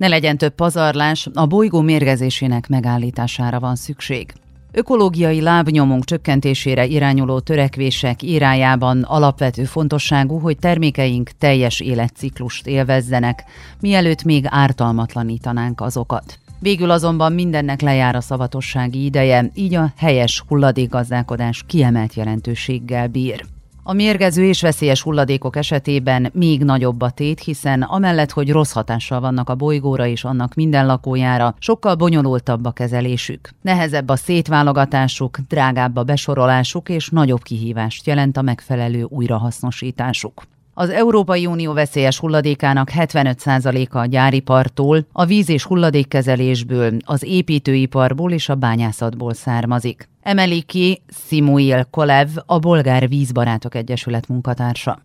Ne legyen több pazarlás, a bolygó mérgezésének megállítására van szükség. Ökológiai lábnyomunk csökkentésére irányuló törekvések irájában alapvető fontosságú, hogy termékeink teljes életciklust élvezzenek, mielőtt még ártalmatlanítanánk azokat. Végül azonban mindennek lejár a szavatossági ideje, így a helyes hulladékgazdálkodás kiemelt jelentőséggel bír. A mérgező és veszélyes hulladékok esetében még nagyobb a tét, hiszen amellett, hogy rossz hatással vannak a bolygóra és annak minden lakójára, sokkal bonyolultabb a kezelésük. Nehezebb a szétválogatásuk, drágább a besorolásuk és nagyobb kihívást jelent a megfelelő újrahasznosításuk. Az Európai Unió veszélyes hulladékának 75%-a a gyáripartól, a víz- és hulladékkezelésből, az építőiparból és a bányászatból származik. Emeli ki Simuil Kolev, a Bolgár Vízbarátok Egyesület munkatársa.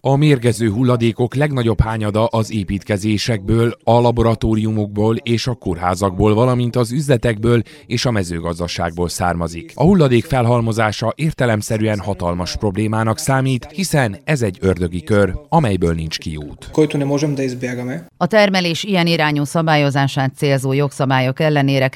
A mérgező hulladékok legnagyobb hányada az építkezésekből, a laboratóriumokból és a kórházakból, valamint az üzletekből és a mezőgazdaságból származik. A hulladék felhalmozása értelemszerűen hatalmas problémának számít, hiszen ez egy ördögi kör, amelyből nincs kiút. A termelés ilyen irányú szabályozását célzó jogszabályok ellenére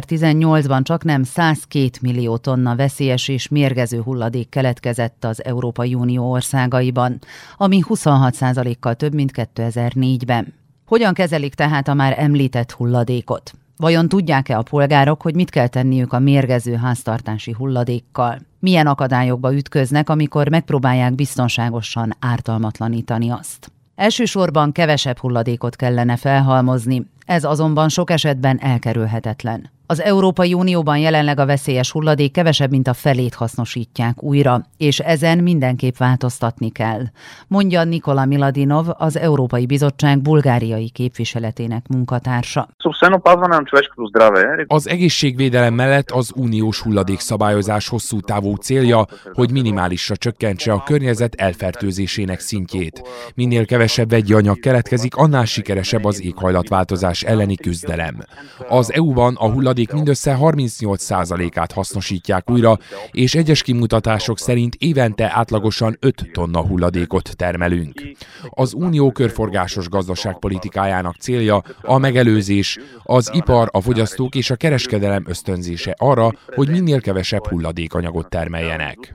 2018-ban csak nem 102 millió tonna veszélyes és mérgező hulladék keletkezett az Európai Unió országaiban, ami 26%-kal több, mint 2004-ben. Hogyan kezelik tehát a már említett hulladékot? Vajon tudják-e a polgárok, hogy mit kell tenniük a mérgező háztartási hulladékkal? Milyen akadályokba ütköznek, amikor megpróbálják biztonságosan ártalmatlanítani azt? Elsősorban kevesebb hulladékot kellene felhalmozni, ez azonban sok esetben elkerülhetetlen. Az Európai Unióban jelenleg a veszélyes hulladék kevesebb, mint a felét hasznosítják újra, és ezen mindenképp változtatni kell, mondja Nikola Miladinov, az Európai Bizottság bulgáriai képviseletének munkatársa. Az egészségvédelem mellett az uniós hulladékszabályozás hosszú távú célja, hogy minimálisra csökkentse a környezet elfertőzésének szintjét. Minél kevesebb vegyi anyag keletkezik, annál sikeresebb az éghajlatváltozás elleni küzdelem. Az EU-ban a hulladék mindössze 38%-át hasznosítják újra, és egyes kimutatások szerint évente átlagosan 5 tonna hulladékot termelünk. Az unió körforgásos gazdaságpolitikájának célja a megelőzés, az ipar, a fogyasztók és a kereskedelem ösztönzése arra, hogy minél kevesebb hulladékanyagot termeljenek.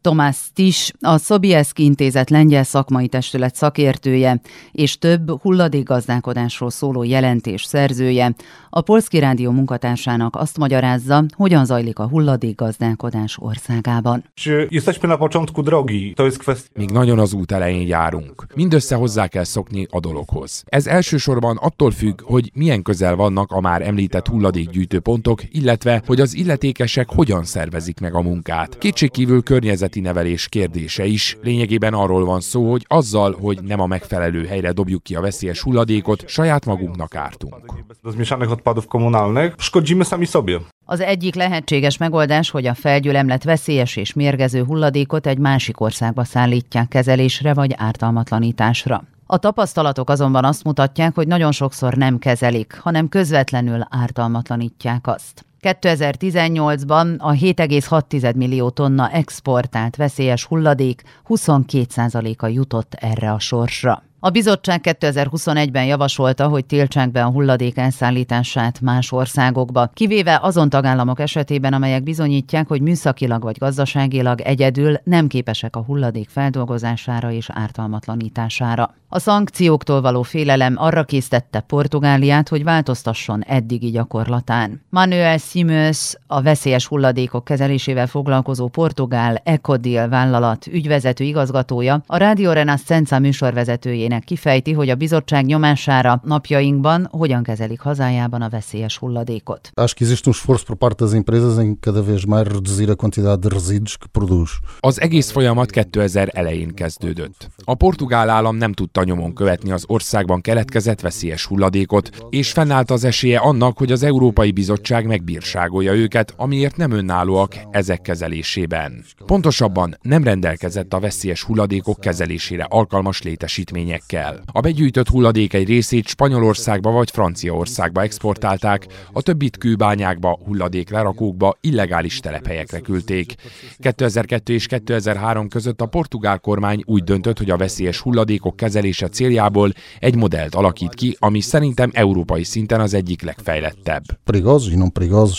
Tomás Tis, a Szobieszki Intézet lengyel szakmai testület szakértője és több hulladékgazdálkodásról szóló jelentés szerzője, a Polszki Rádió munkatársának azt magyarázza, hogyan zajlik a hulladékgazdálkodás országában. Még nagyon az út elején járunk. Mindössze hozzá kell szokni a dologhoz. Ez elsősorban attól függ, hogy milyen közel vannak a már említett hulladékgyűjtőpontok, illetve hogy az illetékesek hogyan szervezik meg a munkát. Kétségkívül környezeti nemzeti nevelés kérdése is. Lényegében arról van szó, hogy azzal, hogy nem a megfelelő helyre dobjuk ki a veszélyes hulladékot, saját magunknak ártunk. Az egyik lehetséges megoldás, hogy a felgyülemlet veszélyes és mérgező hulladékot egy másik országba szállítják kezelésre vagy ártalmatlanításra. A tapasztalatok azonban azt mutatják, hogy nagyon sokszor nem kezelik, hanem közvetlenül ártalmatlanítják azt. 2018-ban a 7,6 millió tonna exportált veszélyes hulladék 22%-a jutott erre a sorsra. A bizottság 2021-ben javasolta, hogy tiltsák be a hulladék elszállítását más országokba, kivéve azon tagállamok esetében, amelyek bizonyítják, hogy műszakilag vagy gazdaságilag egyedül nem képesek a hulladék feldolgozására és ártalmatlanítására. A szankcióktól való félelem arra késztette Portugáliát, hogy változtasson eddigi gyakorlatán. Manuel Simões, a veszélyes hulladékok kezelésével foglalkozó portugál Ecodil vállalat ügyvezető igazgatója, a Radio Renascença műsorvezetőjének kifejti, hogy a bizottság nyomására napjainkban hogyan kezelik hazájában a veszélyes hulladékot. Acho que existe um esforço por parte das empresas em cada vez mais reduzir a quantidade de resíduos que produz. Az egész folyamat 2000 elején kezdődött. A portugál állam nem tudta nyomon követni az országban keletkezett veszélyes hulladékot, és fennállt az esélye annak, hogy az Európai Bizottság megbírságolja őket, amiért nem önállóak ezek kezelésében. Pontosabban nem rendelkezett a veszélyes hulladékok kezelésére alkalmas létesítményekkel. Következményekkel. A begyűjtött hulladék egy részét Spanyolországba vagy Franciaországba exportálták, a többit kőbányákba, hulladék lerakókba, illegális telephelyekre küldték. 2002 és 2003 között a portugál kormány úgy döntött, hogy a veszélyes hulladékok kezelése céljából egy modellt alakít ki, ami szerintem európai szinten az egyik legfejlettebb. Perigosos e não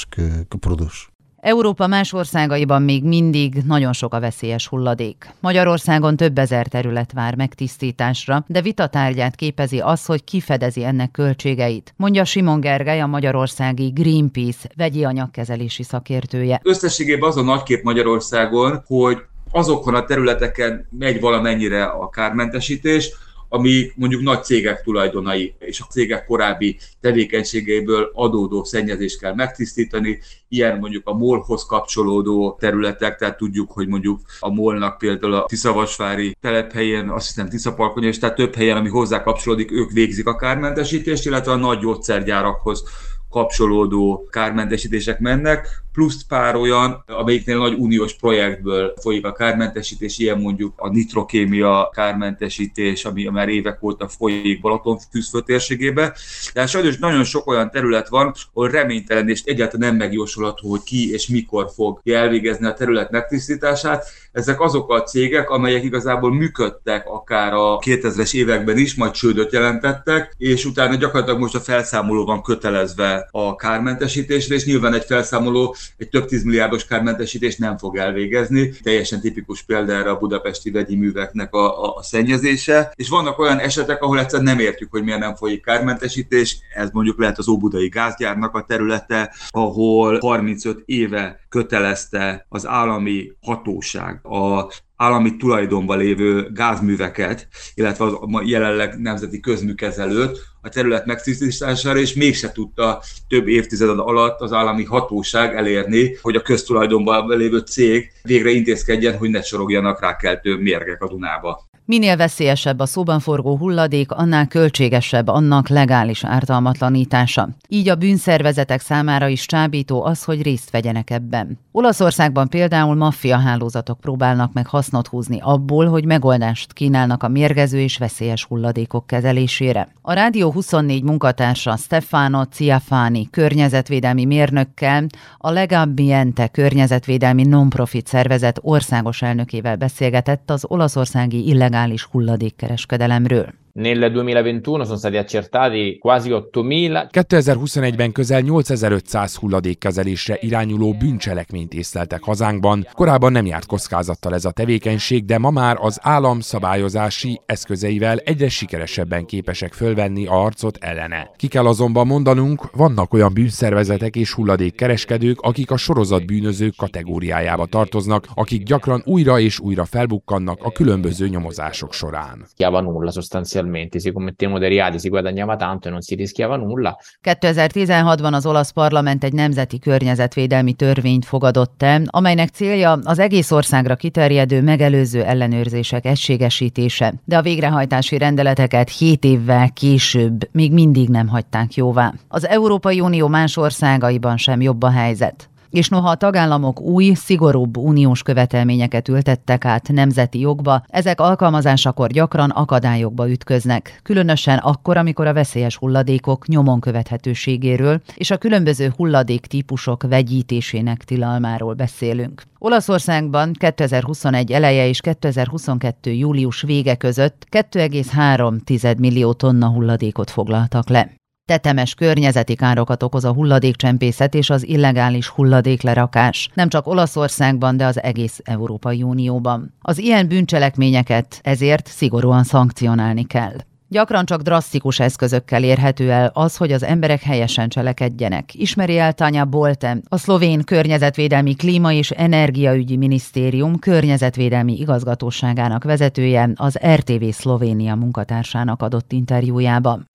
que, que. Európa más országaiban még mindig nagyon sok a veszélyes hulladék. Magyarországon több ezer terület vár megtisztításra, de vitatárgyát képezi az, hogy kifedezi ennek költségeit, mondja Simon Gergely, a magyarországi Greenpeace vegyi anyagkezelési szakértője. Összességében az a nagykép Magyarországon, hogy azokon a területeken megy valamennyire a kármentesítés, ami mondjuk nagy cégek tulajdonai, és a cégek korábbi tevékenységeiből adódó szennyezést kell megtisztítani, ilyen mondjuk a molhoz kapcsolódó területek, tehát tudjuk, hogy mondjuk a molnak például a Tiszavasvári telephelyén, azt hiszem Tiszapalkonya, és tehát több helyen, ami hozzá kapcsolódik, ők végzik a kármentesítést, illetve a nagy gyógyszergyárakhoz kapcsolódó kármentesítések mennek, plusz pár olyan, amelyiknél nagy uniós projektből folyik a kármentesítés, ilyen mondjuk a nitrokémia kármentesítés, ami már évek óta folyik Balaton fűzfő térségébe. De hát sajnos nagyon sok olyan terület van, ahol reménytelen és egyáltalán nem megjósolható, hogy ki és mikor fog elvégezni a terület megtisztítását. Ezek azok a cégek, amelyek igazából működtek akár a 2000-es években is, majd csődöt jelentettek, és utána gyakorlatilag most a felszámoló van kötelezve a kármentesítésre, és nyilván egy felszámoló egy több tízmilliárdos kármentesítést nem fog elvégezni. Teljesen tipikus példa erre a budapesti vegyi műveknek a, a, a szennyezése. És vannak olyan esetek, ahol egyszerűen nem értjük, hogy miért nem folyik kármentesítés. Ez mondjuk lehet az Óbudai gázgyárnak a területe, ahol 35 éve kötelezte az állami hatóság a állami tulajdonban lévő gázműveket, illetve az jelenleg nemzeti közműkezelőt a terület megtisztítására, és mégse tudta több évtized alatt az állami hatóság elérni, hogy a köztulajdonban lévő cég végre intézkedjen, hogy ne sorogjanak rákeltő mérgek a Dunába. Minél veszélyesebb a szóban forgó hulladék, annál költségesebb annak legális ártalmatlanítása. Így a bűnszervezetek számára is csábító az, hogy részt vegyenek ebben. Olaszországban például maffia hálózatok próbálnak meg hasznot húzni abból, hogy megoldást kínálnak a mérgező és veszélyes hulladékok kezelésére. A Rádió 24 munkatársa Stefano Ciafani környezetvédelmi mérnökkel a Legambiente környezetvédelmi non-profit szervezet országos elnökével beszélgetett az olaszországi illegális illegális hulladékkereskedelemről. Nel 2021 sono stati accertati quasi 8000. 2021-ben közel 8500 hulladékkezelésre irányuló bűncselekményt észleltek hazánkban. Korábban nem járt kockázattal ez a tevékenység, de ma már az állam szabályozási eszközeivel egyre sikeresebben képesek fölvenni a harcot ellene. Ki kell azonban mondanunk, vannak olyan bűnszervezetek és hulladékkereskedők, akik a sorozat bűnözők kategóriájába tartoznak, akik gyakran újra és újra felbukkannak a különböző nyomozások során. nulla sostanzialmente sostanzialmente si commettevano dei reati, si guadagnava tanto e non si rischiava nulla. 2016-ban az olasz parlament egy nemzeti környezetvédelmi törvényt fogadott el, amelynek célja az egész országra kiterjedő megelőző ellenőrzések egységesítése, de a végrehajtási rendeleteket 7 évvel később még mindig nem hagyták jóvá. Az Európai Unió más országaiban sem jobb a helyzet. És noha a tagállamok új, szigorúbb uniós követelményeket ültettek át nemzeti jogba, ezek alkalmazásakor gyakran akadályokba ütköznek, különösen akkor, amikor a veszélyes hulladékok nyomon követhetőségéről és a különböző hulladék típusok vegyítésének tilalmáról beszélünk. Olaszországban 2021 eleje és 2022 július vége között 2,3 millió tonna hulladékot foglaltak le. Tetemes környezeti károkat okoz a hulladékcsempészet és az illegális hulladéklerakás, nem csak Olaszországban, de az egész Európai Unióban. Az ilyen bűncselekményeket ezért szigorúan szankcionálni kell. Gyakran csak drasztikus eszközökkel érhető el az, hogy az emberek helyesen cselekedjenek. Ismeri el Tanya Bolte, a szlovén környezetvédelmi klíma és energiaügyi minisztérium környezetvédelmi igazgatóságának vezetője az RTV Szlovénia munkatársának adott interjújában.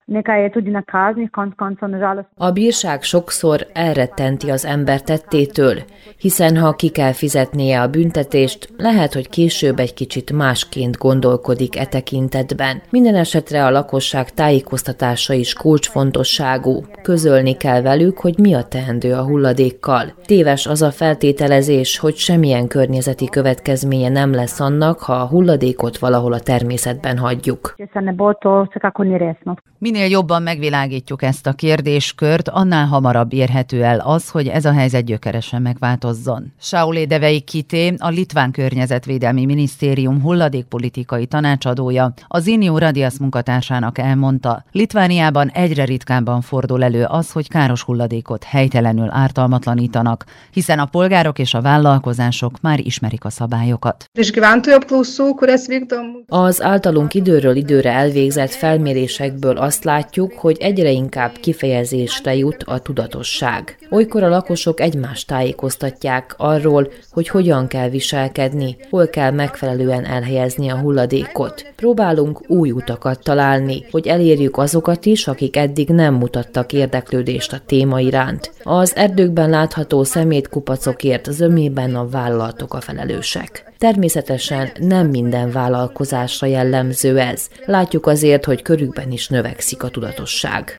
A bírság sokszor elrettenti az ember tettétől, hiszen ha ki kell fizetnie a büntetést, lehet, hogy később egy kicsit másként gondolkodik e tekintetben. Minden esetre a lakosság tájékoztatása is kulcsfontosságú. Közölni kell velük, hogy mi a teendő a hulladékkal. Téves az a feltételezés, hogy semmilyen környezeti következménye nem lesz annak, ha a hulladékot valahol a természetben hagyjuk. Minél jobban megvilágítjuk ezt a kérdéskört, annál hamarabb érhető el az, hogy ez a helyzet gyökeresen megváltozzon. Saulé Devei Kité, a Litván Környezetvédelmi Minisztérium hulladékpolitikai tanácsadója, az Inio Radias munkatársának elmondta, Litvániában egyre ritkábban fordul elő az, hogy káros hulladékot helytelenül ártalmatlanítanak, hiszen a polgárok és a vállalkozások már ismerik a szabályokat. Az általunk időről időre elvégzett felmérésekből azt látjuk, hogy egyre inkább kifejezésre jut a tudatosság. Olykor a lakosok egymást tájékoztatják arról, hogy hogyan kell viselkedni, hol kell megfelelően elhelyezni a hulladékot. Próbálunk új utakat találni, hogy elérjük azokat is, akik eddig nem mutattak érdeklődést a téma iránt. Az erdőkben látható szemétkupacokért zömében a vállalatok a felelősek. Természetesen nem minden vállalkozásra jellemző ez. Látjuk azért, hogy körükben is növekszik a tudatosság.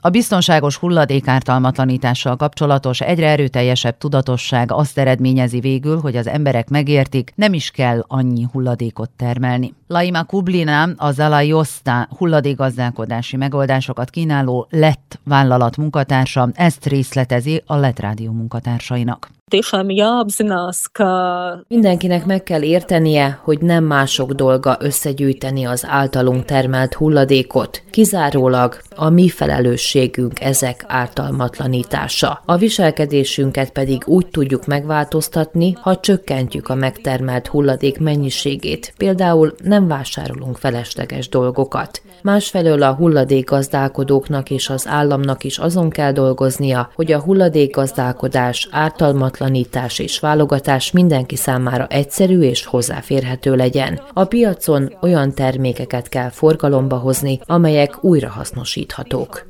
A biztonságos hulladékártalmatlanítással kapcsolatos egyre erőteljesebb tudatosság azt eredményezi végül, hogy az emberek megértik, nem is kell annyi hulladékot termelni. Laima Kublina, a Zalajosta hulladékgazdálkodási megoldásokat kínáló lett vállalat munkatársa, ezt részletezi a lett rádió munkatársainak. Tiešām jāapzinās, ka... Mindenkinek meg kell értenie, hogy nem mások dolga összegyűjteni az általunk termelt hulladékot. Kizárólag a mi felelősségünk ezek ártalmatlanítása. A viselkedésünket pedig úgy tudjuk megváltoztatni, ha csökkentjük a megtermelt hulladék mennyiségét. Például nem vásárolunk felesleges dolgokat. Másfelől a hulladékgazdálkodóknak és az államnak is azon kell dolgoznia, hogy a hulladékgazdálkodás ártalmatlanítása ártalmatlanítás és válogatás mindenki számára egyszerű és hozzáférhető legyen. A piacon olyan termékeket kell forgalomba hozni, amelyek újrahasznosíthatók.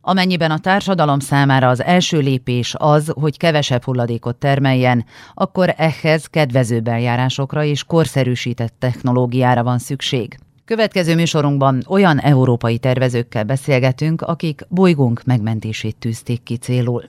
Amennyiben a társadalom számára az első lépés az, hogy kevesebb hulladékot termeljen, akkor ehhez kedvezőbb eljárásokra és korszerűsített technológiára van szükség. Következő műsorunkban olyan európai tervezőkkel beszélgetünk, akik bolygónk megmentését tűzték ki célul.